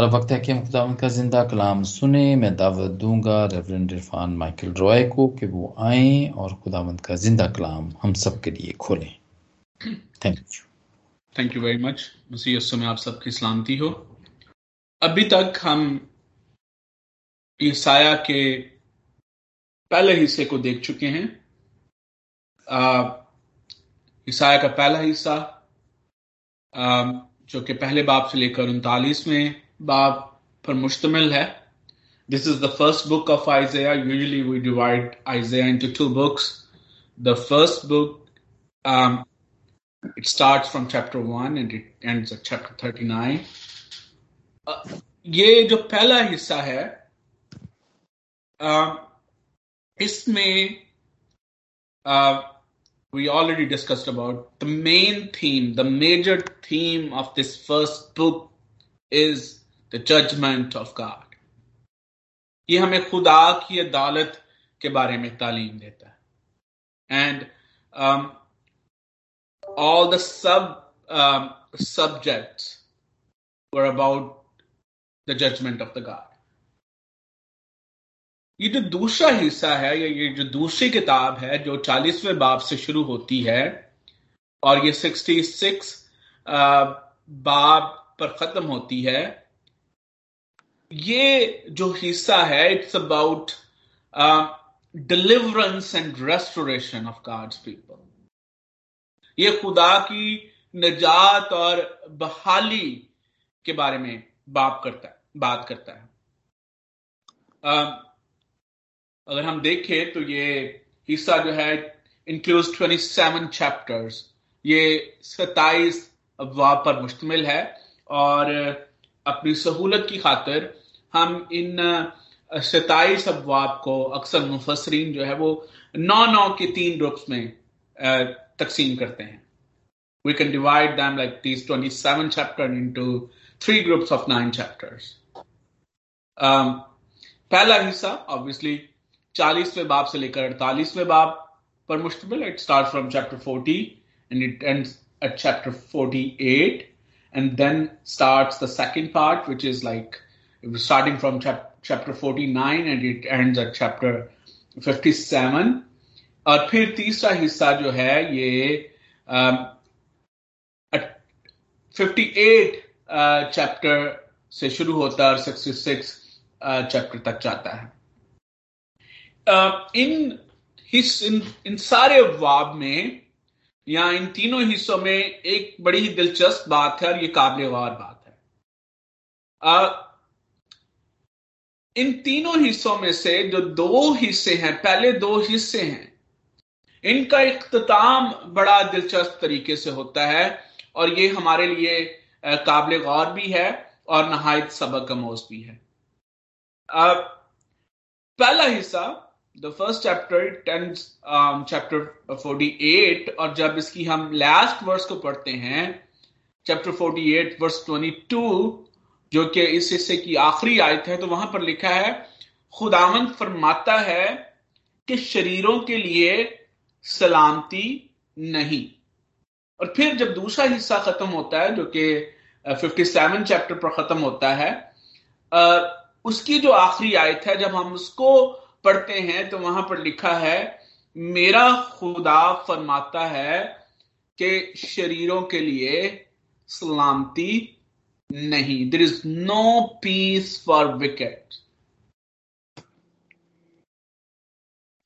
और वक्त है कि हम खुदा का ज़िंदा कलाम सुने। मैं दावत दूँगा रेवरेंड इरफान माइकल रॉय को कि वो आए और खुदावंद का ज़िंदा कलाम हम सब के लिए खोलें। Thank you thank you very much मसीह में आप सबकी सलामती हो। अभी तक हम ईसाया के पहले हिस्से को देख चुके हैं। ईसाया का पहला हिस्सा जो कि पहले बाप से लेकर उनतालीसवें बाप पर मुश्तमिल है this is the first book of Isaiah usually we divide Isaiah into two books the first book it starts from chapter 1 and it ends at chapter 39 uh, ये जो पहला हिस्सा है uh, इसमें uh, we already discussed about the main theme, the major theme of this first book is the judgment of God. ये हमें खुदा की अदालत के बारे में तालीम देता है and all the sub sub um, about the judgement of the God. ये जो दूसरा हिस्सा है या ये जो दूसरी किताब है जो चालीसवें बाब से शुरू होती है और ये सिक्सटी सिक्स बाब पर खत्म होती है ये जो हिस्सा है it's about deliverance and restoration of God's people ये खुदा की निजात और बहाली के बारे में बात करता है, बात करता है। अगर हम देखें तो ये हिस्सा जो है इंक्लूज ट्वेंटी सेवन चैप्टर्स ये सताइस अफवाह पर मुश्तमिल है और अपनी सहूलत की खातिर हम इन सताइस अफवाब को अक्सर मुफसरीन जो है वो नौ नौ के तीन ग्रुप्स में तकसीम करते हैं we can divide them like these twenty seven chapter into three groups of nine chapters पहला हिस्सा ऑब्वियसली चालीसवें बाब से लेकर अड़तालीसवें बाब पर मुश्तमिल it start from chapter forty and it ends at chapter 48 and then starts the second part which is like starting from chap- chapter 49 and it ends at chapter 57 और फिर तीसरा हिस्सा जो है ये फिफ्टी एट चैप्टर से शुरू होता है और सिक्सटी सिक्स चैप्टर तक जाता है। इन हिस्स इन, सारे वाब में या इन तीनों हिस्सों में एक बड़ी ही दिलचस्प बात है और ये काबिल गौर बात है। आ, इन तीनों हिस्सों में से जो दो हिस्से हैं, पहले दो हिस्से हैं, इनका इख्ताम बड़ा दिलचस्प तरीके से होता है और ये हमारे लिए काबिल गौर भी है और नहायत सबक अमोज भी है। पहला हिस्सा the first chapter ten chapter 48 और जब इसकी हम लास्ट वर्स को पढ़ते हैं चैप्टर 48 वर्स 22 जो कि इस हिस्से की आखिरी आयत है तो वहाँ पर लिखा है खुदावन फरमाता है कि शरीरों के लिए सलामती नहीं। और फिर जब दूसरा हिस्सा खत्म होता है, जो कि 57 चैप्टर पर खत्म होता है उसकी जो आखिरी आयत है, जब हम उसको पढ़ते हैं तो वहाँ पर लिखा है, मेरा खुदा फरमाता है कि शरीरों के लिए सलामती नहीं। There is no peace for wicked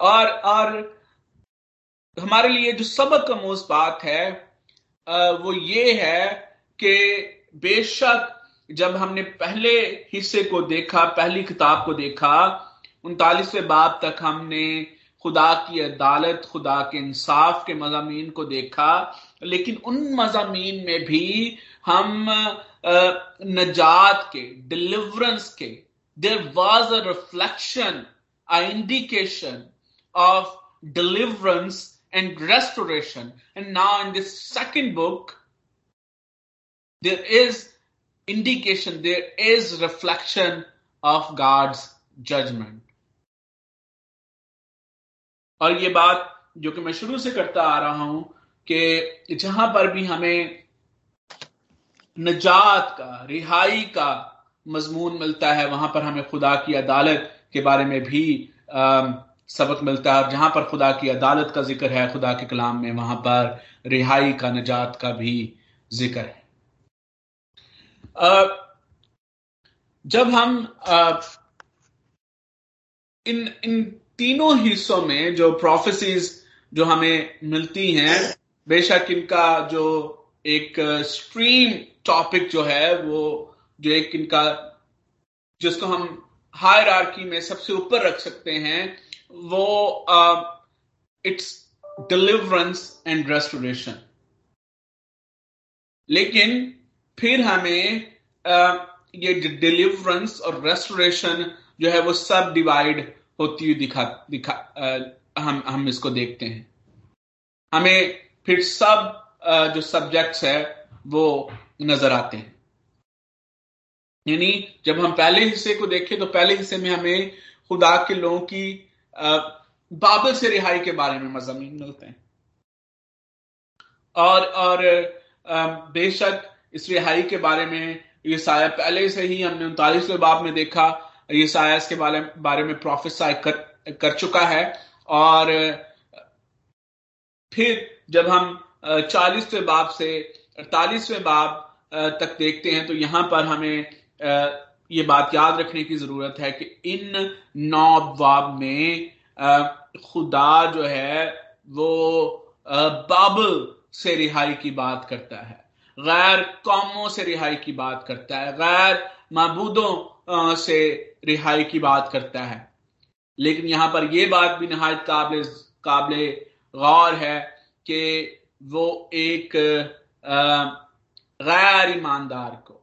और और हमारे लिए जो सबक अमोज बात है वो ये है कि बेशक जब हमने पहले हिस्से को देखा, पहली किताब को देखा, उनतालीसवें बाब तक हमने खुदा की अदालत, खुदा के इंसाफ के मजामी को देखा, लेकिन उन मजामी में भी हम नजात के डिलीवरेंस के there was a reflection a indication of deliverance and restoration and now in this second book there is indication, there is reflection of God's judgment. और ये बात जो कि मैं शुरू से करता आ रहा हूँ कि जहाँ पर भी हमें नजात का रिहाई का मजमून मिलता है। वहाँ पर हमें खुदा की अदालत के बारे में भी आ, सबक मिलता है। जहाँ पर खुदा की अदालत का ज़िक्र है खुदा के कलाम में वहाँ पर रिहाई का निजात का भी ज़िक्र है। जब हम इन इन तीनों हिस्सों में जो प्रोफेसीज जो हमें मिलती हैं बेशक इनका जो एक स्ट्रीम टॉपिक जो है वो जो एक इनका जिसको हम हायर आर्की में सबसे ऊपर रख सकते हैं वो इट्स डिलीवरेंस एंड रेस्टोरेशन लेकिन फिर हमें uh, ये डिलीवरेंस और रेस्टोरेशन जो है वो सब डिवाइड होती हुई दिखा दिखा आ, हम हम इसको देखते हैं। हमें फिर सब आ, जो सब्जेक्ट्स है वो नज़र आते हैं। यानी जब हम पहले हिस्से को देखें तो पहले हिस्से में हमें खुदा के लोगों की बाबल से रिहाई के बारे में मजामी मिलते हैं। और और बेशक इस रिहाई के बारे में ये साया पहले से ही हमने उनतालीसवें बाब में देखा। ये साया इसके बारे बारे में प्रोफेसाई कर कर चुका है। और, फिर जब हम चालीसवें बाब से अड़तालीसवें बाब तक देखते हैं तो यहाँ पर हमें ये बात याद रखने की ज़रूरत है कि इन नौ बाब में खुदा जो है, वो बाबल से रिहाई की बात करता है, गैर कौमों से रिहाई की बात करता है, गैर मबूदों से रिहाई की बात करता है। लेकिन यहाँ पर यह बात भी नहायत काबिल काबिल गौर है कि वो एक गैर ईमानदार को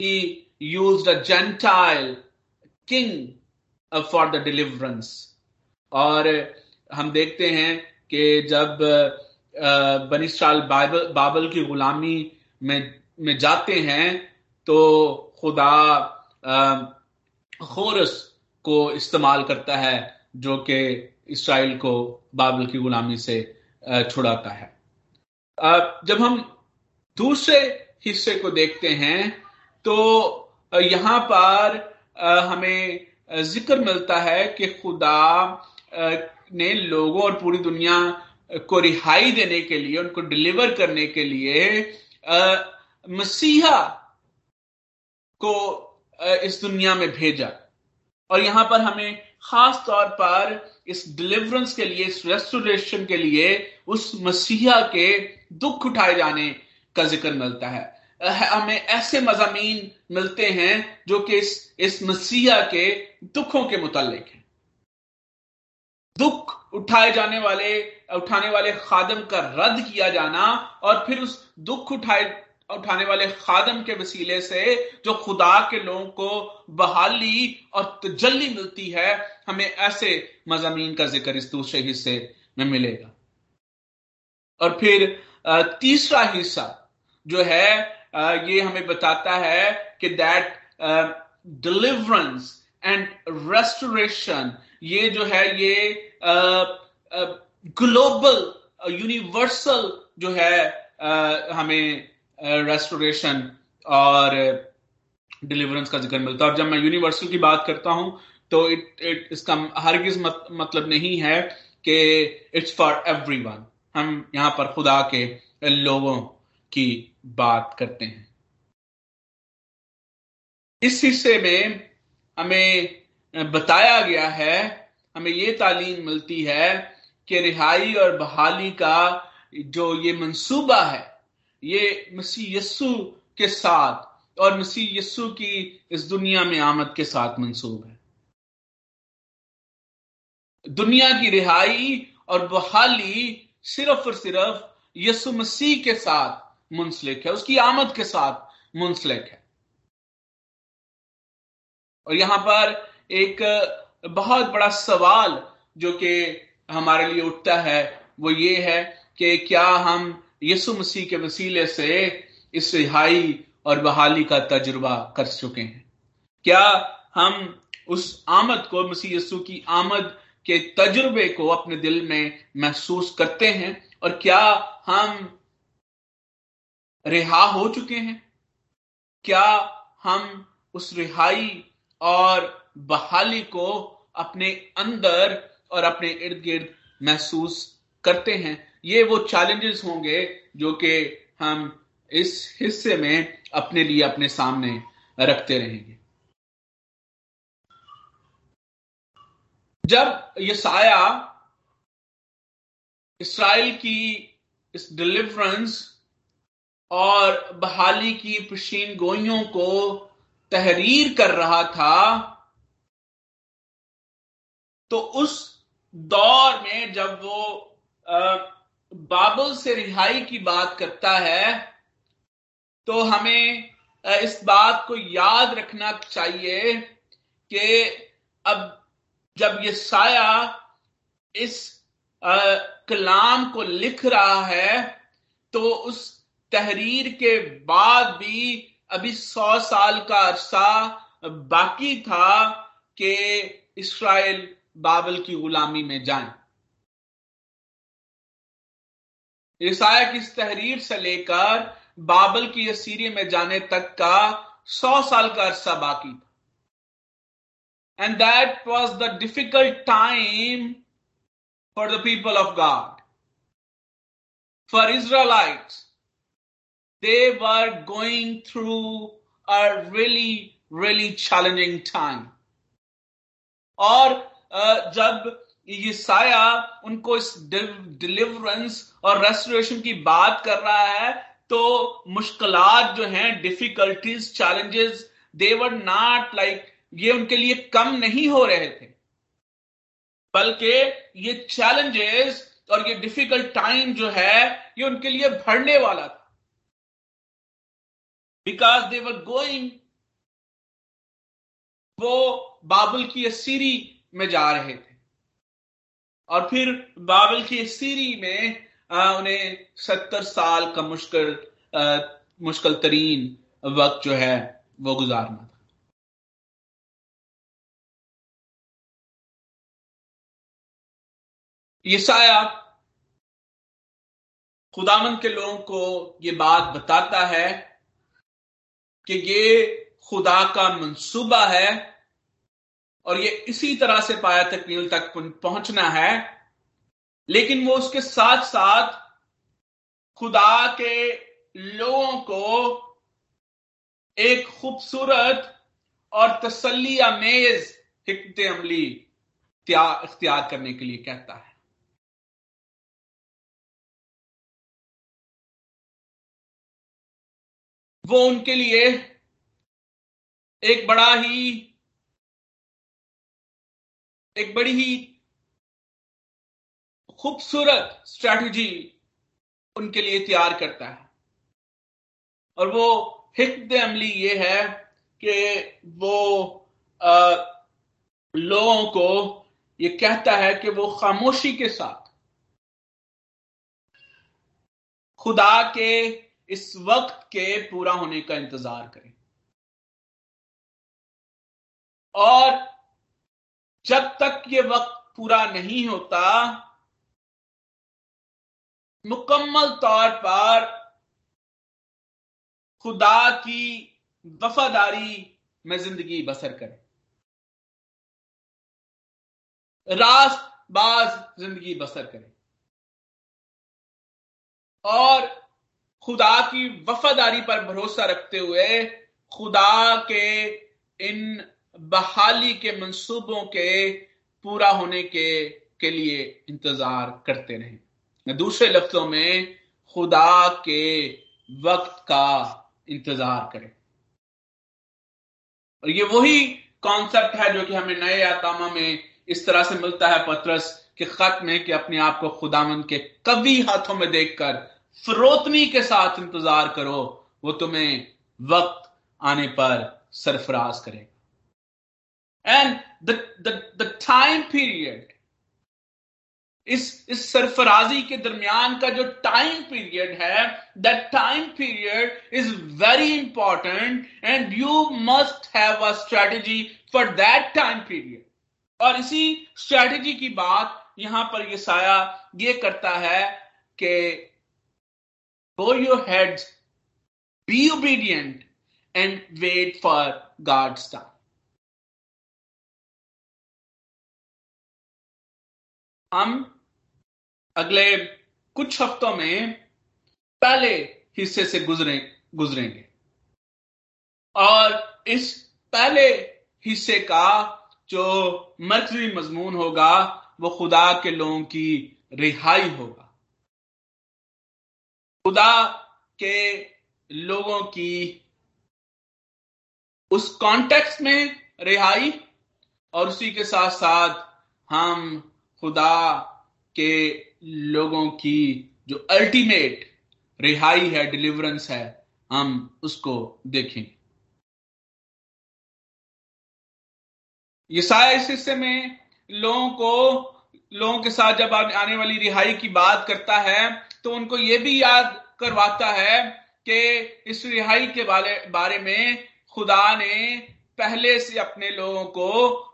ही use a gentile king for the deliverance और हम देखते हैं कि जब बनिस्ट्राल बाइबल, बाबल की गुलामी में में जाते हैं तो खुदा खोरस को इस्तेमाल करता है, जो कि इसराइल को बाबल की गुलामी से छुड़ाता है। जब हम दूसरे हिस्से को देखते हैं तो यहाँ पर हमें ज़िक्र मिलता है कि खुदा ने लोगों और पूरी दुनिया को रिहाई देने के लिए, उनको डिलीवर करने के लिए मसीहा को इस दुनिया में भेजा। और यहाँ पर हमें खास तौर पर इस डिलीवरेंस के लिए, इस रेस्टोरेशन के लिए, उस मसीहा के दुख उठाए जाने का ज़िक्र मिलता है। हमें ऐसे मजामी मिलते हैं जो कि इस इस मसीहा के दुखों के मुतालिक हैं। दुख उठाए जाने वाले, उठाने वाले खादम का रद्द किया जाना और फिर उस दुख उठाए, उठाने वाले खादम के वसीले से जो खुदा के लोगों को बहाली और तजल्ली मिलती है, हमें ऐसे मजामी का ज़िक्र इस दूसरे हिस्से में मिलेगा। और फिर तीसरा हिस्सा जो है ये हमें बताता है कि दैट डिलीवरेंस एंड रेस्टोरेशन ये जो है ये ग्लोबल यूनिवर्सल जो है हमें रेस्टोरेशन और डिलीवरेंस का ज़िक्र मिलता है। और जब मैं यूनिवर्सल की बात करता हूँ तो इट इट इसका हरगिज मत, मतलब नहीं है कि इट्स फॉर एवरीवन हम यहाँ पर खुदा के लोगों की बात करते हैं। इस हिस्से में हमें बताया गया है, हमें ये तालीम मिलती है कि रिहाई और बहाली का जो ये मंसूबा है, ये मसीह यस्सु के साथ और मसीह यस्सु की इस दुनिया में आमद के साथ मंसूब है। दुनिया की रिहाई और बहाली सिर्फ़ और सिर्फ़ यसु मसीह के साथ मुंसलिक है। उसकी आमद के साथ मुंसलिक है। और यहाँ पर एक बहुत बड़ा सवाल जो कि हमारे लिए उठता है, वो ये है कि क्या हम यसु मसीह के वसीले से इस रिहाई और बहाली का तजुर्बा कर चुके हैं? क्या हम उस आमद को, मसीह यसु की आमद के तजुर्बे को अपने दिल में महसूस करते हैं? और क्या हम रिहा हो चुके हैं। क्या हम उस रिहाई और बहाली को अपने अंदर और अपने इर्द गिर्द महसूस करते हैं? ये वो चैलेंजेस होंगे जो कि हम इस हिस्से में अपने लिए अपने सामने रखते रहेंगे। जब यसाया इसराइल की इस डिलीवरेंस और बहाली की पशीन गोइयों को तहरीर कर रहा था तो उस दौर में जब वो बाबल से रिहाई की बात करता है तो हमें इस बात को याद रखना चाहिए कि अब जब ये साया इस कलाम को लिख रहा है तो उस तहरीर के बाद भी अभी सौ साल का अरसा बाकी था कि इसराइल बाबल की गुलामी में जाए। ईसाया की इस तहरीर से लेकर बाबल की असीरी में जाने तक का सौ साल का अरसा बाकी था। And that was the difficult time for the people of God for Israelites they were going through a really really challenging time. और जब ये साया उनको इस डिलीवरेंस और रेस्टोरेशन की बात कर रहा है तो मुश्किलात जो हैं difficulties challenges they're not like ये उनके लिए कम नहीं हो रहे थे। बल्कि ये चैलेंजेस और ये डिफ़िकल्ट टाइम जो है, ये उनके लिए भरने वाला था। बिकॉज़ दे वर गोइंग वो बाबुल की सीरी में जा रहे थे। और फिर बाबुल की सीरी में आ, उन्हें सत्तर साल का मुश्किल मुश्किल तरीन वक्त जो है वो गुजारना था। ये साया खुदामंद के लोगों को ये बात बताता है कि ये खुदा का मंसूबा है और ये इसी तरह से पाया तकमील तक पहुँचना है। लेकिन वो उसके साथ साथ खुदा के लोगों को एक खूबसूरत और तसली अमेज हिकत अमली इख्तियार करने के लिए कहता है। वो उनके लिए एक बड़ा ही एक बड़ी ही खूबसूरत स्ट्रैटेजी उनके लिए तैयार करता है। और वो हिकद अमली ये है कि वो आ, लोगों को ये कहता है कि वो खामोशी के साथ खुदा के इस वक्त के पूरा होने का इंतज़ार करें। और जब तक ये वक्त पूरा नहीं होता, मुकम्मल तौर पर खुदा की वफादारी में ज़िंदगी बसर करें। रास्त बाज ज़िंदगी बसर करें। और खुदा की वफादारी पर भरोसा रखते हुए खुदा के इन बहाली के मंसूबों के पूरा होने के के लिए इंतज़ार करते रहे। दूसरे लफ्जों में खुदा के वक्त का इंतज़ार करें। और ये वही कॉन्सेप्ट है जो कि हमें नए आतामा में इस तरह से मिलता है, पत्रस, के खत में कि अपने आप को खुदामंद के कभी हाथों में देखकर फरोतनी के साथ इंतज़ार करो, वो तुम्हें वक्त आने पर सरफराज करेगा। एंड द टाइम पीरियड इस इस सरफराजी के दरमियान का जो टाइम पीरियड है that time period is very important and you must have a strategy for that time period और इसी स्ट्रेटेजी की बात यहाँ पर ये साया ये करता है कि bow your heads, be obedient, and wait for God's time. हम अगले कुछ हफ्तों में पहले हिस्से से गुजरे, गुजरेंगे और इस पहले हिस्से का जो मरकजी मजमून होगा, वो खुदा के लोगों की रिहाई होगा खुदा के लोगों की उस कॉन्टेक्स्ट में रिहाई और उसी के साथ साथ हम खुदा के लोगों की जो अल्टीमेट रिहाई है डिलीवरेंस है, हम उसको देखेंगे ये सारा इस हिस्से में लोगों को लोगों के साथ जब आने वाली रिहाई की बात करता है तो उनको ये भी याद करवाता है कि इस रिहाई के बारे बारे में खुदा ने पहले से अपने लोगों को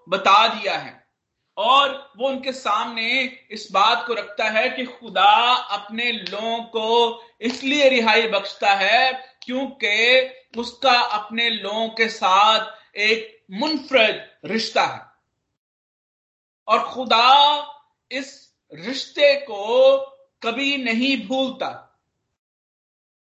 बता दिया है। और वो उनके सामने इस बात को रखता है कि खुदा अपने लोगों को इसलिए रिहाई बख्शता है क्योंकि उसका अपने लोगों के साथ एक मुनफरद रिश्ता है। और खुदा इस रिश्ते को कभी नहीं भूलता।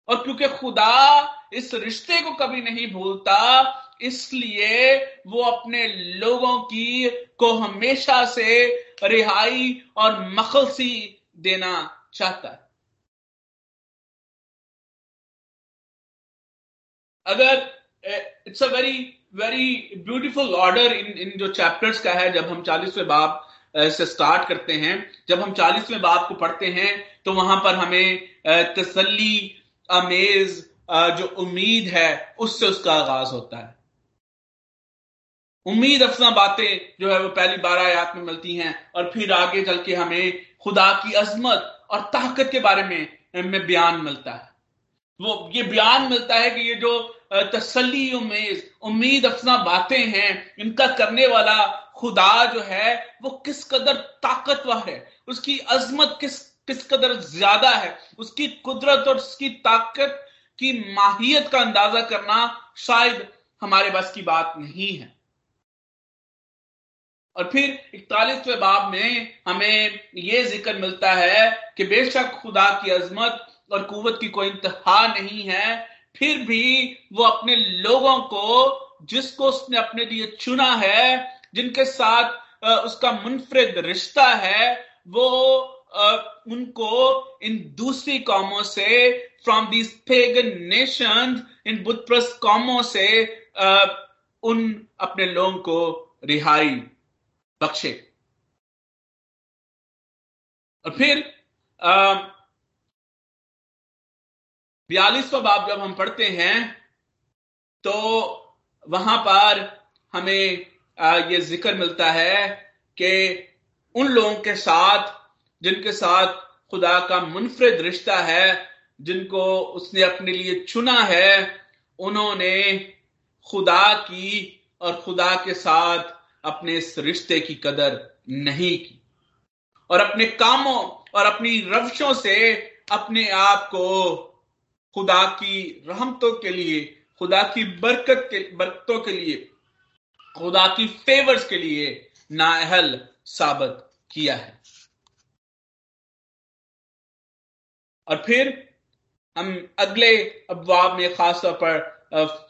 और क्योंकि खुदा इस रिश्ते को कभी नहीं भूलता, इसलिए वो अपने लोगों की को हमेशा से रिहाई और मखलसी देना चाहता है। अगर, it's a very very beautiful order in in जो चैप्टर्स का है, जब हम चालीसवें बाप से स्टार्ट करते हैं। जब हम चालीसवें बाप को पढ़ते हैं तो वहाँ पर हमें तसल्ली, अमेज जो उम्मीद है, उससे उसका आगाज़ होता है। उम्मीद अफसा बातें जो है, वो पहली बारह आयात में मिलती हैं, और फिर आगे चल के हमें खुदा की अजमत और ताकत के बारे में में बयान मिलता है। वो, ये बयान मिलता है कि ये जो तसली उम्मीद उम्मीद अफसा बातें हैं, इनका करने वाला खुदा जो है, वो किस कदर ताकतवर है? उसकी अजमत किस किस कदर ज़्यादा है? उसकी कुदरत और उसकी ताकत की माहियत का अंदाज़ा करना शायद हमारे बस की बात नहीं है। और फिर इकतालीसवें बाब में हमें यह ज़िक्र मिलता है कि बेशक खुदा की अजमत और कुवत की कोई इंतहा नहीं है, फिर भी वो अपने लोगों को, जिसको उसने अपने लिए चुना है जिनके साथ उसका मुनफरद रिश्ता है, वो उनको इन दूसरी कौमों से फ्रॉम दीज पेगन नेशन इन बुतप्रस्त कौमों से उन अपने लोगों को रिहाई, बख्शे। और फिर बयालीसवा बाब जब हम पढ़ते हैं तो वहाँ पर हमें ये ज़िक्र मिलता है कि उन लोगों के साथ, जिनके साथ खुदा का मुनफरद रिश्ता है, जिनको उसने अपने लिए चुना है, उन्होंने खुदा की और खुदा के साथ अपने इस रिश्ते की कदर नहीं की। और अपने कामों और अपनी रवशों से अपने आप को खुदा की रहमतों के लिए, खुदा की बरकत के, बरकतों के लिए खुदा की फेवर्स के लिए नाअहल साबित किया है। और फिर हम अगले अबवाब में खासतौर पर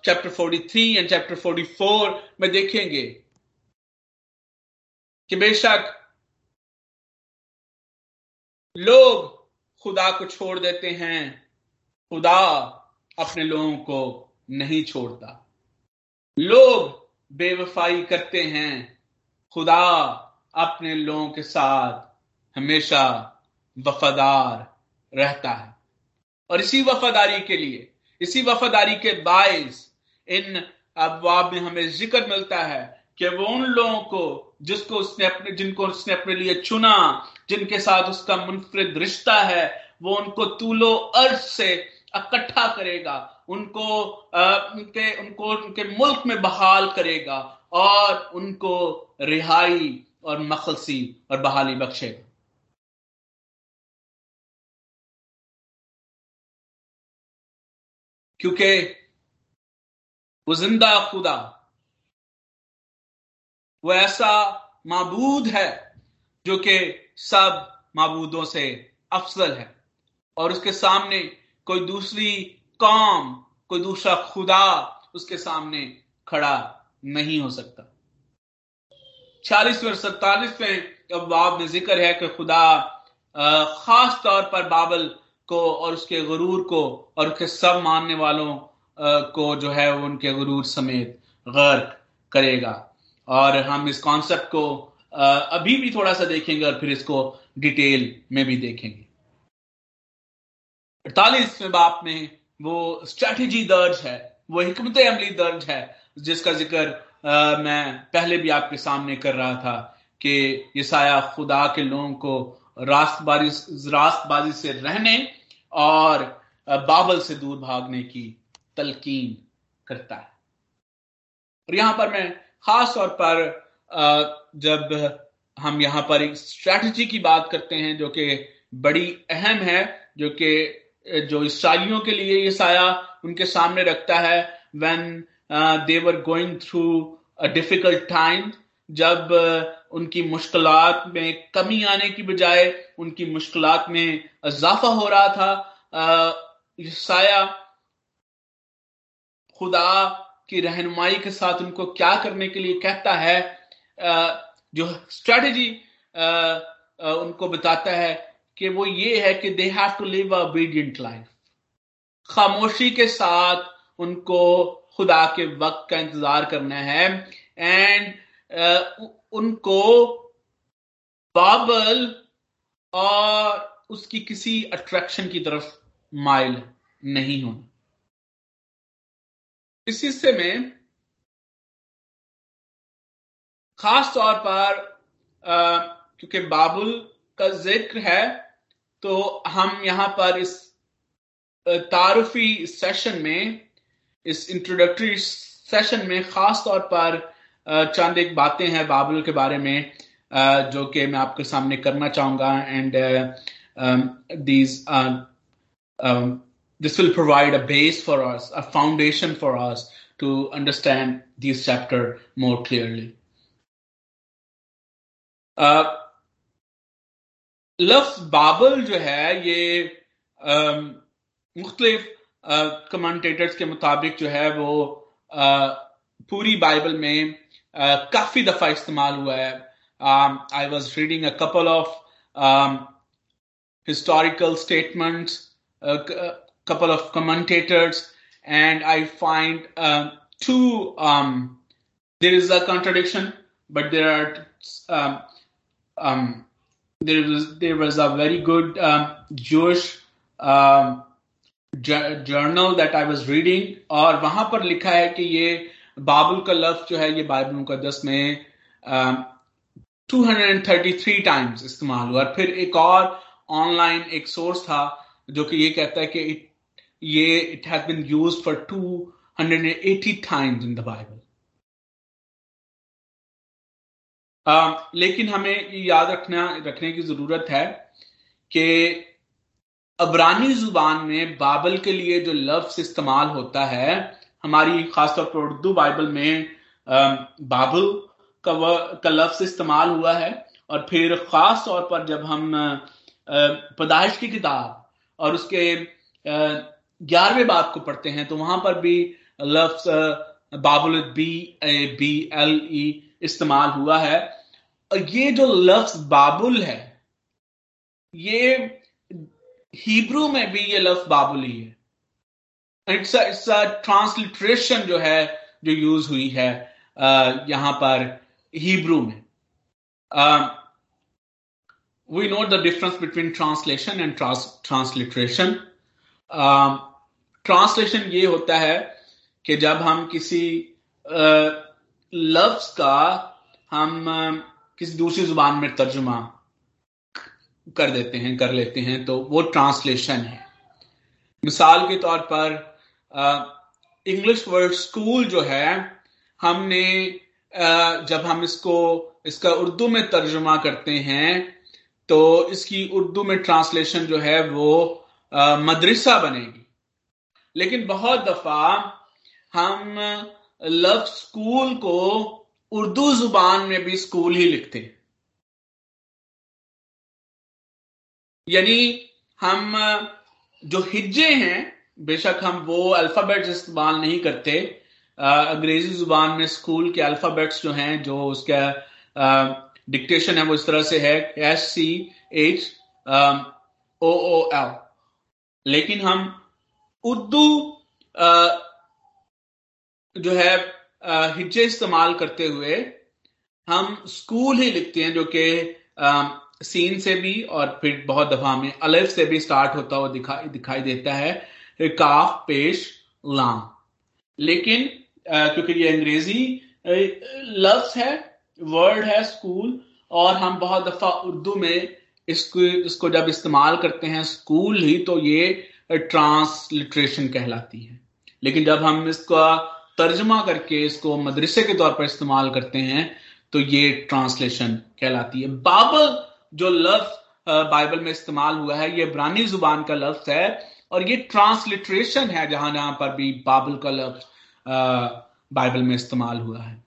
चैप्टर 43 एंड चैप्टर 44 में देखेंगे कि बेशक लोग खुदा को छोड़ देते हैं, खुदा अपने लोगों को नहीं छोड़ता। लोग बेवफाई करते हैं। खुदा अपने लोगों के साथ हमेशा वफादार रहता है। और इसी वफादारी के लिए, इसी वफादारी के बायस इन अबवाब में हमें ज़िक्र मिलता है कि वो उन लोगों को जिसको उसने अपने, जिनको उसने अपने लिए चुना, जिनके साथ उसका मुनफरद रिश्ता है, वो उनको तूलो अर्ज़ से इकट्ठा करेगा। उनको उनके उनको उनके मुल्क में बहाल करेगा और उनको रिहाई और मखलसी और बहाली बख्शेगा। क्योंकि वो ज़िंदा खुदा, वो ऐसा मबूद है जो कि सब मबूदों से अफजल है और उसके सामने कोई दूसरी कौम कोई दूसरा खुदा उसके सामने खड़ा नहीं हो सकता। छियालीसवें सत्तालीसवें अबाब में ज़िक्र है कि खुदा खास तौर पर बाबल को और उसके गरूर को और उसके सब मानने वालों को जो है उनके गरूर समेत गर्क करेगा। और हम इस कॉन्सेप्ट को अभी भी थोड़ा सा देखेंगे और फिर इसको डिटेल में भी देखेंगे। अड़तालीसवें बाप में वो स्ट्रेटेजी दर्ज है, वो हिकमत अमली दर्ज है, जिसका ज़िक्र मैं पहले भी आपके सामने कर रहा था कि यसाया खुदा के लोगों को रास्तबाजी रास्तबाजी से रहने और बाबल से दूर भागने की तलकीन करता है। और यहाँ पर मैं खास तौर पर जब हम यहाँ पर एक स्ट्रैटेजी की बात करते हैं जो कि बड़ी अहम है, जो कि जो इसराइलियों के लिए ये साया उनके सामने रखता है when they're going through a difficult time जब uh, उनकी मुश्किल में कमी आने की बजाय उनकी मुश्किल में इजाफा हो रहा था uh, साया खुदा की रहनुमाई के साथ उनको क्या करने के लिए कहता है uh, जो स्ट्रेटजी उनको बताता है कि वो ये है कि they have to live obedient life खामोशी के साथ उनको खुदा के वक्त का इंतज़ार करना है। एंड uh, उनको बाबल और उसकी किसी अट्रैक्शन की तरफ़ माइल नहीं होना। इस हिस्से में खास तौर पर uh, क्योंकि बाबुल का ज़िक्र है तो हम यहाँ पर इस तारुफी सेशन में, इस इंट्रोडक्टरी सेशन में खास तौर पर चंद एक बातें हैं बाबुल के बारे में जो कि मैं आपके सामने करना चाहूँगा and these this will provide a base for us a foundation for us to understand this chapter more clearly लफ Babel जो है ये मुख्तलिफ़ कमेंटेटर्स के मुताबिक जो है वो आ, पूरी बाइबल में आ, काफ़ी दफ़ा इस्तेमाल हुआ है। I was reading a couple of historical statements couple of commentators and I find too there is a contradiction but there are there was there was a very good um, Jewish um, journal that I was reading और वहाँ पर लिखा है कि ये बाबुल का लफ्ज जो है ये बाइबल मुकदस में um, 233 टाइम्स इस्तेमाल हुआ। फिर एक और ऑनलाइन एक सोर्स था जो कि ये कहता है कि it, ये it has been used for 280 times in the Bible ah, लेकिन हमें याद रखना रखने की ज़रूरत है कि अबरानी ज़ुबान में बाबल के लिए जो लफ्स इस्तेमाल होता है हमारी खासतौर पर उर्दू बाइबल में बाबुल का का लफ्ज इस्तेमाल हुआ है। और फिर खास तौर पर जब हम पदाइश की किताब और उसके ग्यारहवें बात को पढ़ते हैं तो वहाँ पर भी लफ्स बाबुल B A B E L इस्तेमाल हुआ है। ये जो लफ्ज बाबुल है, ये हिब्रू में भी ये लफ्ज बाबुल ही है। इट्स इट्स अ ट्रांसलिट्रेशन जो है, जो यूज़ हुई है यहाँ पर हिब्रू में। We know the difference between translation and transliteration translation ये होता है कि जब हम किसी लफ्ज का हम किसी दूसरी ज़ुबान में तर्जुमा कर देते हैं कर लेते हैं तो वो ट्रांसलेशन है। मिसाल के तौर पर इंग्लिश वर्ड स्कूल जो है हमने आ, जब हम इसको इसका उर्दू में तर्जुमा करते हैं तो इसकी उर्दू में ट्रांसलेशन जो है वो मदरसा बनेगी। लेकिन बहुत दफ़ा हम लव स्कूल को उर्दू ज़ुबान में भी स्कूल ही लिखते हैं। यानी हम, जो हिज्जे हैं, बेशक हम वो अल्फाबेट्स इस्तेमाल नहीं करते। अंग्रेज़ी ज़ुबान में स्कूल के अल्फाबेट्स जो हैं, जो उसका डिक्टेशन है, वो इस तरह से है S C H O O L लेकिन हम उर्दू जो है हिज्जे इस्तेमाल करते हुए हम स्कूल ही लिखते हैं, जो कि सीन से भी और फिर बहुत दफ़ा में अलफ से भी स्टार्ट होता हुआ दिखाई दिखाई देता है, काफ, पेश लाम लेकिन क्योंकि ये अंग्रेज़ी लफ्ज है, वर्ड है स्कूल, और हम बहुत दफ़ा उर्दू में इसको इसको जब इस्तेमाल करते हैं स्कूल ही तो ये ट्रांसलिट्रेशन कहलाती है। लेकिन जब हम इसका तर्जमा करके इसको मदरसे के तौर पर इस्तेमाल करते हैं तो ये ट्रांसलेशन कहलाती है। बाबल जो लफ्ज बाइबल में इस्तेमाल हुआ है, ये ब्रानी ज़ुबान का लफ्ज है, और ये ट्रांसलिट्रेशन है जहाँ जहाँ पर भी बाबल का लफ्ज बाइबल में इस्तेमाल हुआ है।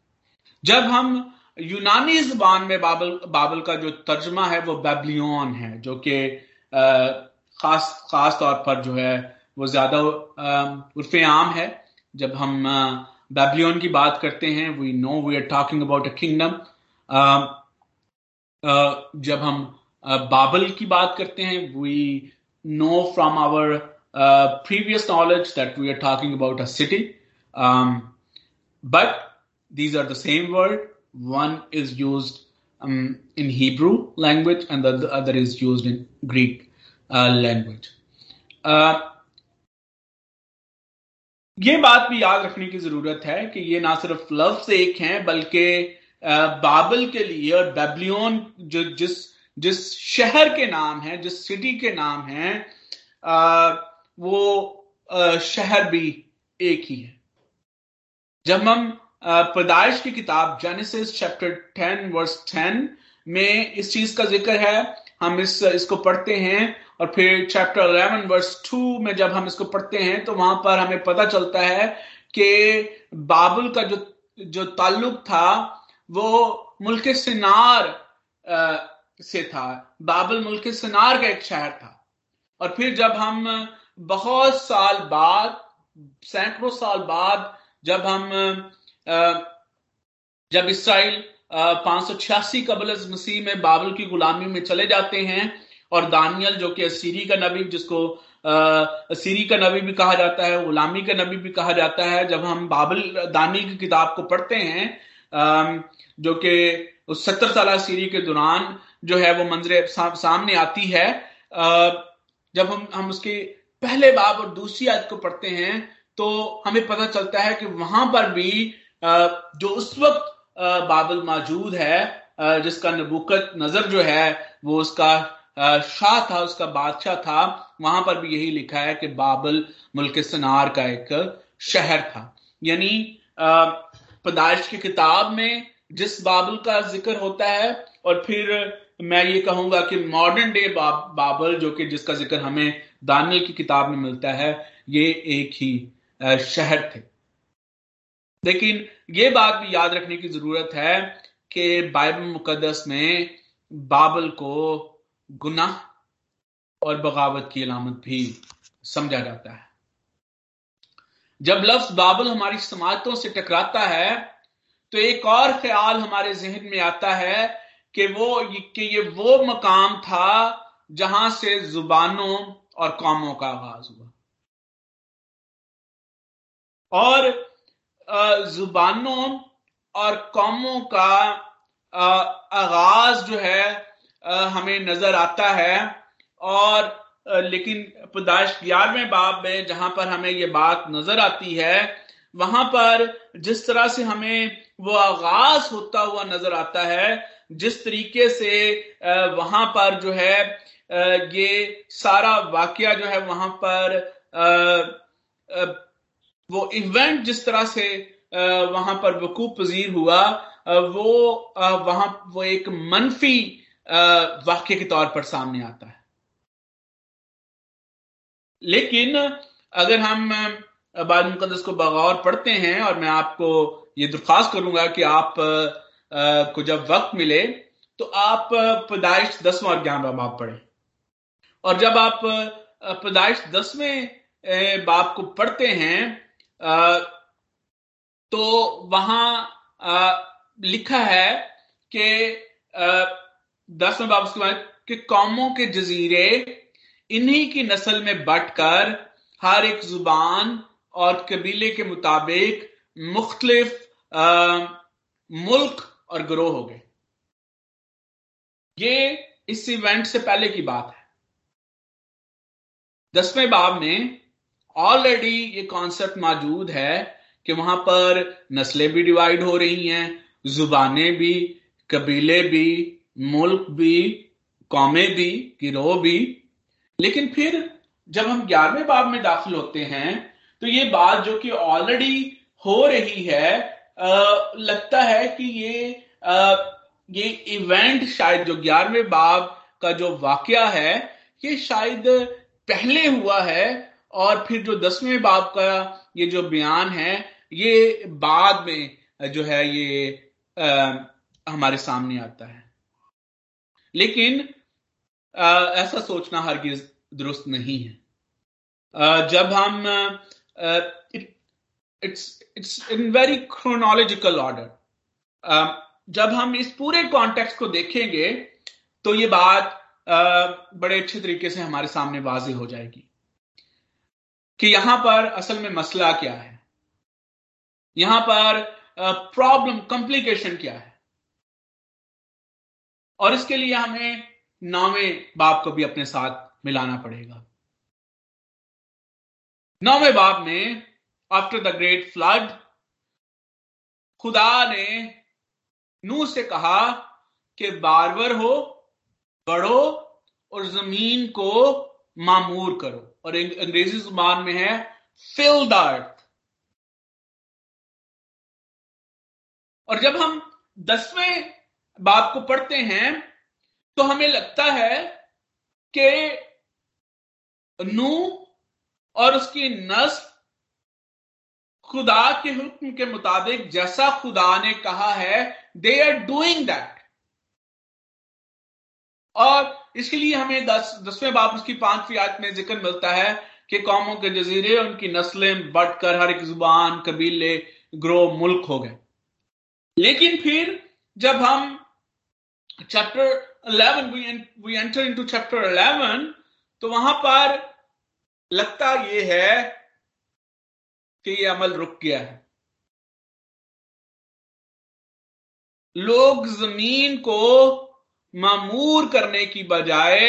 जब हम यूनानी ज़ुबान में बाबल बाबल का जो तर्जमा है, वो बेबलियन है, जो कि खास खास तौर पर जो है, वो ज़्यादा उर्फ़ आम है जब हम बेबलियन की बात करते हैं we know we are talking about a kingdom जब हम बाबल की बात करते हैं we know from our previous knowledge that we are talking about a city but these are the same word one is used um, in hebrew language and the, the, other is used in greek uh, language uh, ये बात भी याद रखने की ज़रूरत है कि ये ना सिर्फ़ लफ्ज एक हैं बल्कि बाबल के लिए और बेबलियन जो जिस जिस शहर के नाम है जिस सिटी के नाम है आ, वो आ, शहर भी एक ही है। जब हम पैदाइश की किताब Genesis chapter ten verse ten में इस चीज़ का ज़िक्र है हम इस इसको पढ़ते हैं और फिर चैप्टर इलेवन वर्स टू में जब हम इसको पढ़ते हैं तो वहाँ पर हमें पता चलता है कि बाबुल का जो जो ताल्लुक था, वो मुल्क सिनार से था। बाबुल मुल्क सिनार का एक शहर था। और फिर जब हम बहुत साल बाद, सैकड़ों साल बाद जब हम जब इसराइल पाँच सौ छियासी कबल मसीह में बाबुल की गुलामी में चले जाते हैं और दानियल, जो कि सीरी का नबी, जिसको सीरी का नबी भी कहा जाता है, गुलामी का नबी भी कहा जाता है। जब हम बाबल, दानियल की किताब को पढ़ते हैं जो कि उस सत्तर साल सीरी के दौरान जो है, वो मंजरे सामने आती है जब हम हम उसके पहले बाब और दूसरी आयत को पढ़ते हैं तो हमें पता चलता है कि वहाँ पर भी जो उस वक्त बाबल मौजूद है जिसका नबूकत नज़र जो है, वो उसका शाह था, उसका बादशाह था, वहाँ पर भी यही लिखा है कि बाबल मुल्क सनार का एक शहर था। यानी पदाइश की किताब में जिस बाबल का ज़िक्र होता है, और फिर मैं ये कहूँगा कि मॉडर्न डे बाबल, जो कि जिसका ज़िक्र हमें दानियल की किताब में मिलता है, ये एक ही शहर थे। लेकिन ये बात भी याद रखने की ज़रूरत है कि बाइबल मुकदस में बाबल को गुनाह और बगावत की अलामत भी समझा जाता है। जब लफ्ज बाबल हमारी समातों से टकराता है तो एक और ख्याल हमारे जहन में आता है कि वो, कि ये वो मकाम था जहाँ से जुबानों और कौमों का आगाज़ हुआ। और जुबानों और कौमों का आगाज़ जो है हमें नज़र आता है और लेकिन पदाश ग्यारहवें बाब में जहाँ पर हमें ये बात नज़र आती है, वहाँ पर जिस तरह से हमें वो आगाज़ होता हुआ नज़र आता है, जिस तरीके से वहाँ पर जो है ये सारा वाक्य जो है वहाँ पर वो इवेंट जिस तरह से वहाँ पर वकूफ पजीर हुआ वो वहाँ, वो एक मनफी वाक्य के तौर पर सामने आता है। लेकिन अगर हम बाल मुकदस को बगौर पढ़ते हैं और मैं आपको ये दरख्वास्त करूँगा कि आप को जब वक्त मिले तो आप पैदाइश दसवां और ग्यारहवा बाप पढ़ें। और जब आप पैदाइश दसवें बाप को पढ़ते हैं तो वहाँ लिखा है कि दसवें बाप उसके बाद कि कौमों के जजीरे इन्हीं की नस्ल में बटकर हर एक ज़ुबान और कबीले के मुताबिक मुख्तलिफ़ मुल्क और ग्रोह हो गए। ये इस इवेंट से पहले की बात है। दसवें बाब में ऑलरेडी ये कॉन्सेप्ट मौजूद है कि वहाँ पर नस्लें भी डिवाइड हो रही हैं, जुबानें भी, कबीले भी मुल्क भी कौमें भी गिरोह भी। लेकिन फिर जब हम ग्यारहवें बाब में दाखिल होते हैं तो ये बात जो कि ऑलरेडी हो रही है आ, लगता है कि ये आ, ये इवेंट शायद जो ग्यारहवें बाब का जो वाक्य है ये शायद पहले हुआ है और फिर जो दसवें बाब का ये जो बयान है ये बाद में जो है ये आ, हमारे सामने आता है। लेकिन आ, ऐसा सोचना हर हरगिज दुरुस्त नहीं है। आ, जब हम it's it's in very chronological order जब हम इस पूरे कॉन्टेक्स्ट को देखेंगे तो ये बात आ, बड़े अच्छे तरीके से हमारे सामने वाजी हो जाएगी। कि यहाँ पर असल में मसला क्या है? यहाँ पर प्रॉब्लम कॉम्प्लिकेशन क्या है? और इसके लिए हमें नौवें बाप को भी अपने साथ मिलाना पड़ेगा। नौवें बाप में आफ्टर द ग्रेट फ्लड खुदा ने नू से कहा कि बारवर हो, बढ़ो और ज़मीन को मामूर करो। और अंग्रेज़ी ज़ुबान में है फिल द अर्थ और जब हम दसवें बाप को पढ़ते हैं तो हमें लगता है कि नू और उसकी नस्ल खुदा के हुक्म के मुताबिक जैसा खुदा ने कहा है दे आर डूइंग दैट और इसके लिए हमें दस, दसवें बाप उसकी पांचवी आयत में ज़िक्र मिलता है कि कौमों के जजीरे उनकी नस्लें बढ़कर हर एक ज़ुबान, कबीले ग्रो मुल्क हो गए। लेकिन फिर जब हम chapter 11 we enter into chapter 11 तो वहाँ पर लगता यह है कि यह अमल रुक गया है। लोग ज़मीन को मामूर करने की बजाय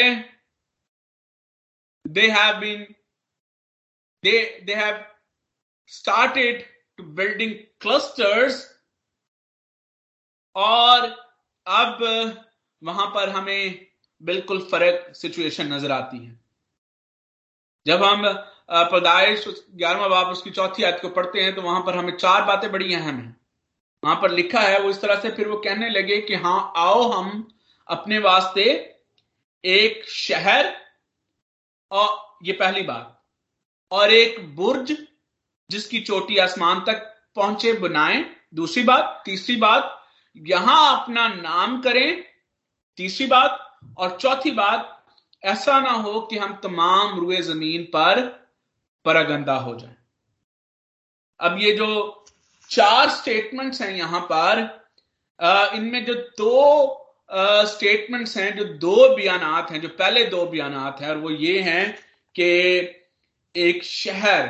they have been they they have started to building clusters और अब, वहाँ पर हमें बिल्कुल फ़र्क सिचुएशन नज़र आती है। जब हम पैदाइश ग्यारहवा बाप उसकी चौथी आयत को पढ़ते हैं तो वहाँ पर हमें चार बातें बड़ी अहम है। वहाँ पर लिखा है, वो इस तरह से, फिर वो कहने लगे कि हाँ आओ हम अपने वास्ते एक शहर और, ये पहली बात, और एक बुर्ज जिसकी चोटी आसमान तक पहुँचे, बनाएँ। दूसरी बात, तीसरी बात यहाँ अपना नाम करें, तीसरी बात, और चौथी बात, ऐसा ना हो कि हम तमाम रुए ज़मीन पर परगंदा हो जाए। अब ये जो चार स्टेटमेंट्स हैं यहाँ पर इनमें जो दो स्टेटमेंट्स हैं, जो दो बयानात हैं, जो पहले दो बयानात हैं, और वो ये हैं कि एक शहर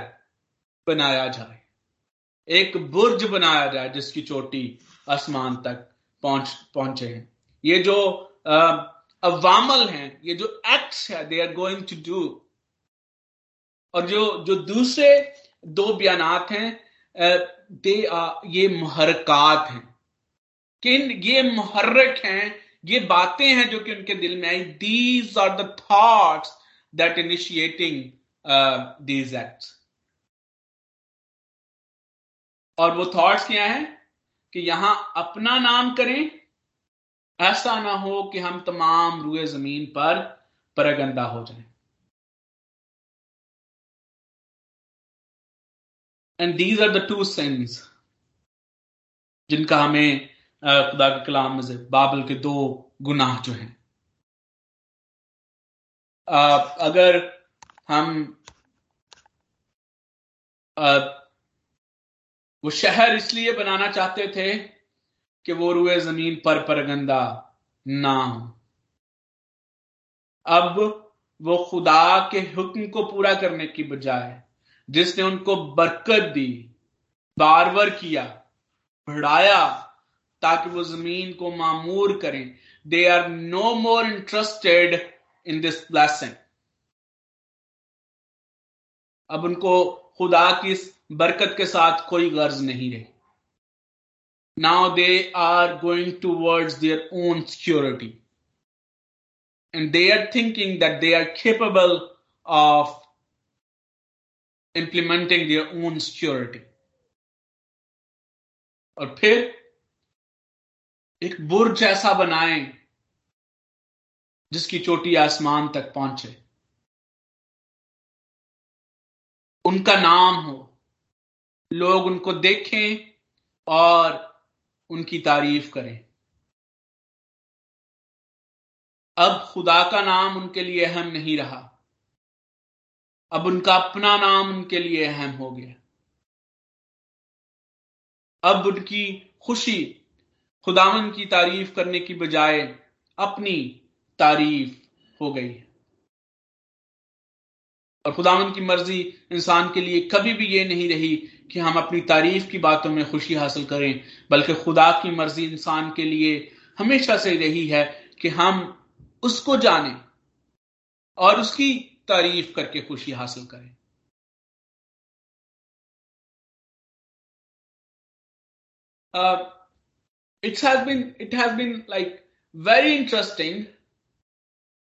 बनाया जाए, एक बुर्ज बनाया जाए, जिसकी चोटी आसमान तक पहुँच, पहुँचे हैं। ये जो अवामल हैं, ये जो एक्ट्स है they are going to do और जो जो दूसरे दो बयानात हैं दे ये मुहरकात हैं। कि ये मुहर्रक हैं, ये बातें हैं जो कि उनके दिल में आई। These are the thoughts that initiating these acts और वो थॉट्स क्या हैं? कि यहाँ अपना नाम करें। ऐसा ना हो कि हम तमाम रुए ज़मीन पर परगंदा हो जाएँ। And these are the two sins जिनका हमें खुदा के कलाम में बाबल के दो गुनाह जो हैं। अगर हम वो शहर इसलिए बनाना चाहते थे कि वो रुए ज़मीन पर परगंदा ना हो। अब वो खुदा के हुक्म को पूरा करने की बजाय जिसने उनको बरकत दी, बारवर किया, बढ़ाया, ताकि वो ज़मीन को मामूर करें। They are no more interested in this blessing अब उनको खुदा की इस बरकत के साथ कोई गर्ज नहीं रही। Now they are going towards their own security and they are thinking that they are capable of implementing their own security और फिर एक बुर्ज ऐसा बनाएँ, जिसकी चोटी आसमान तक पहुँचे। उनका नाम हो लोग उनको देखें और उनकी तारीफ़ करें। अब खुदा का नाम उनके लिए अहम नहीं रहा। अब उनका अपना नाम उनके लिए अहम हो गया। अब उनकी खुशी खुदावन की तारीफ़ करने की बजाय अपनी तारीफ़ हो गई और खुदावन की मर्ज़ी इंसान के लिए कभी भी ये नहीं रही कि हम अपनी तारीफ़ की बातों में खुशी हासिल करें, बल्कि खुदा की मर्ज़ी इंसान के लिए हमेशा से रही है कि हम उसको जाने और उसकी तारीफ़ करके खुशी हासिल करें। It has been it has been like very interesting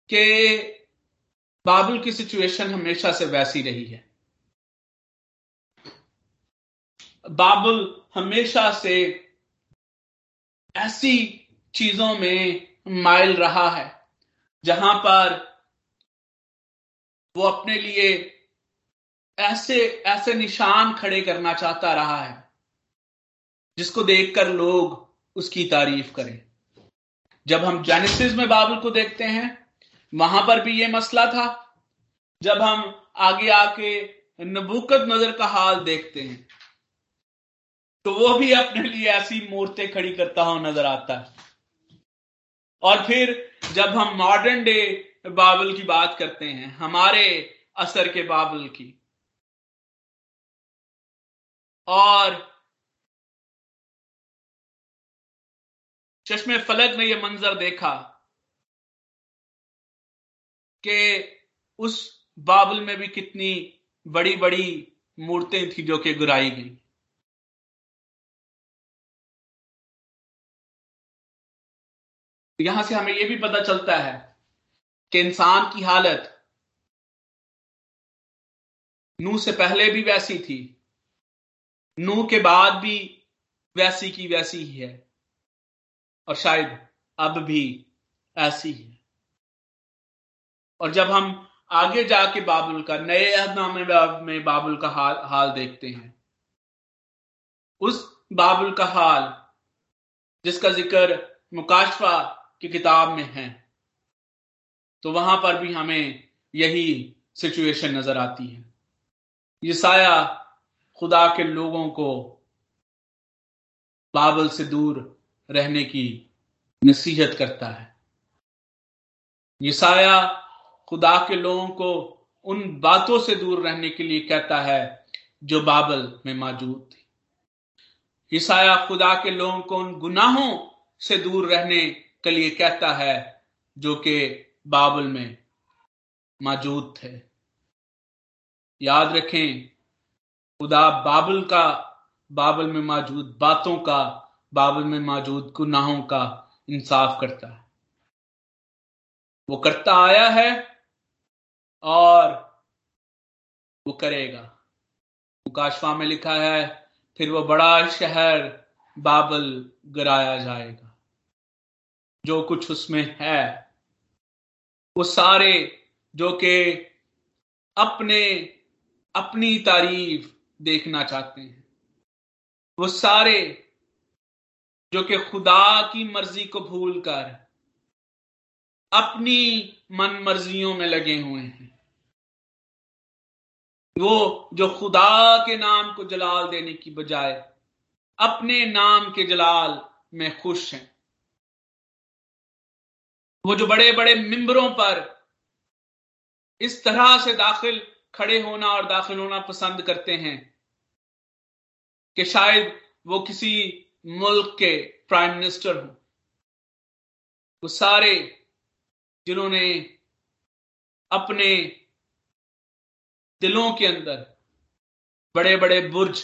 के बाबुल की सिचुएशन हमेशा से वैसी रही है। बाबुल हमेशा से ऐसी चीज़ों में माइल रहा है, जहाँ पर वो अपने लिए ऐसे ऐसे निशान खड़े करना चाहता रहा है, जिसको देखकर लोग उसकी तारीफ़ करें। जब हम जेनेसिस में बाबुल को देखते हैं वहाँ पर भी ये मसला था। जब हम आगे आके नबूकत नज़र का हाल देखते हैं तो वो भी अपने लिए ऐसी मूर्तें खड़ी करता हुआ नज़र आता है। और फिर जब हम मॉडर्न डे बाबल की बात करते हैं, हमारे असर के बाबल की, और चश्मे फलक ने यह मंजर देखा कि उस बाबल में भी कितनी बड़ी बड़ी मूर्तें थी जो कि गुराई गई। यहाँ से हमें यह भी पता चलता है कि इंसान की हालत नू से पहले भी वैसी थी। नू के बाद भी वैसी की वैसी ही है और शायद अब भी ऐसी ही है। और जब हम आगे जाके बाबुल का, नए अहदनामे में बाबुल का हाल हाल देखते हैं, उस बाबुल का हाल, जिसका ज़िक्र मुकाशफा की किताब में है तो वहाँ पर भी हमें यही सिचुएशन नज़र आती है। यसाया खुदा के लोगों को बाबल से दूर रहने की नसीहत करता है। यसाया खुदा के लोगों को उन बातों से दूर रहने के लिए कहता है, जो बाबल में मौजूद थी। ईसाया खुदा के लोगों को उन गुनाहों से दूर रहने के लिए कहता है, जो कि बाबल में मौजूद थे। याद रखें, खुदा बाबल का, बाबल में मौजूद बातों का, बाबल में मौजूद गुनाहों का इंसाफ करता है। वो करता आया है और वो करेगा। मुकाशवा में लिखा है, फिर वो बड़ा शहर बाबल गिराया जाएगा। जो कुछ उसमें है, वो सारे जो कि अपने, अपनी तारीफ़ देखना चाहते हैं। वो सारे जो कि खुदा की मर्ज़ी को भूलकर अपनी मन मर्जियों में लगे हुए हैं। वो जो खुदा के नाम को जलाल देने की बजाय अपने नाम के जलाल में खुश हैं। वो जो बड़े बड़े मिंबरों पर इस तरह से दाखिल खड़े होना और दाखिल होना पसंद करते हैं कि शायद वो किसी मुल्क के प्राइम मिनिस्टर हो। वो सारे जिन्होंने अपने दिलों के अंदर बड़े बड़े बुर्ज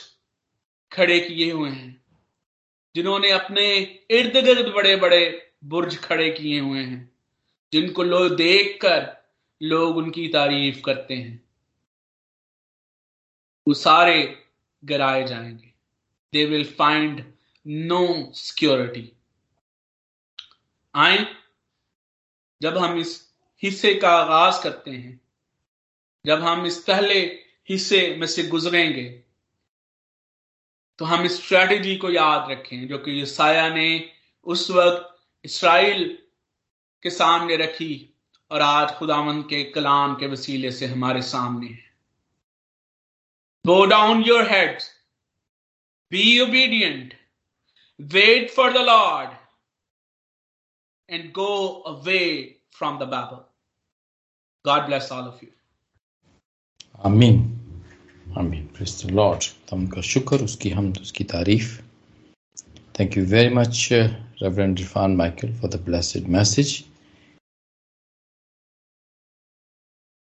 खड़े किए हुए हैं, जिन्होंने अपने इर्द गिर्द बड़े बड़े बुर्ज खड़े किए हुए हैं, जिनको लोग देखकर लोग उनकी तारीफ़ करते हैं। वो सारे गिराए जाएँगे। They will find no security आए, जब हम इस हिस्से का आगाज़ करते हैं जब हम इस पहले हिस्से में से गुजरेंगे तो हम इस स्ट्रैटेजी को याद रखें, जो कि साया ने उस वक्त इसराइल के सामने रखी और आज खुदावंद के कलाम के वसीले से हमारे सामने है। Bow down your head be obedient wait for the Lord and go away from the Babel God bless all of you आमीन आमीन प्रेस्ट लॉर्ड तुम का शुक्र उसकी हम उसकी तारीफ़ thank you very much reverend Irfan Michael for the blessed message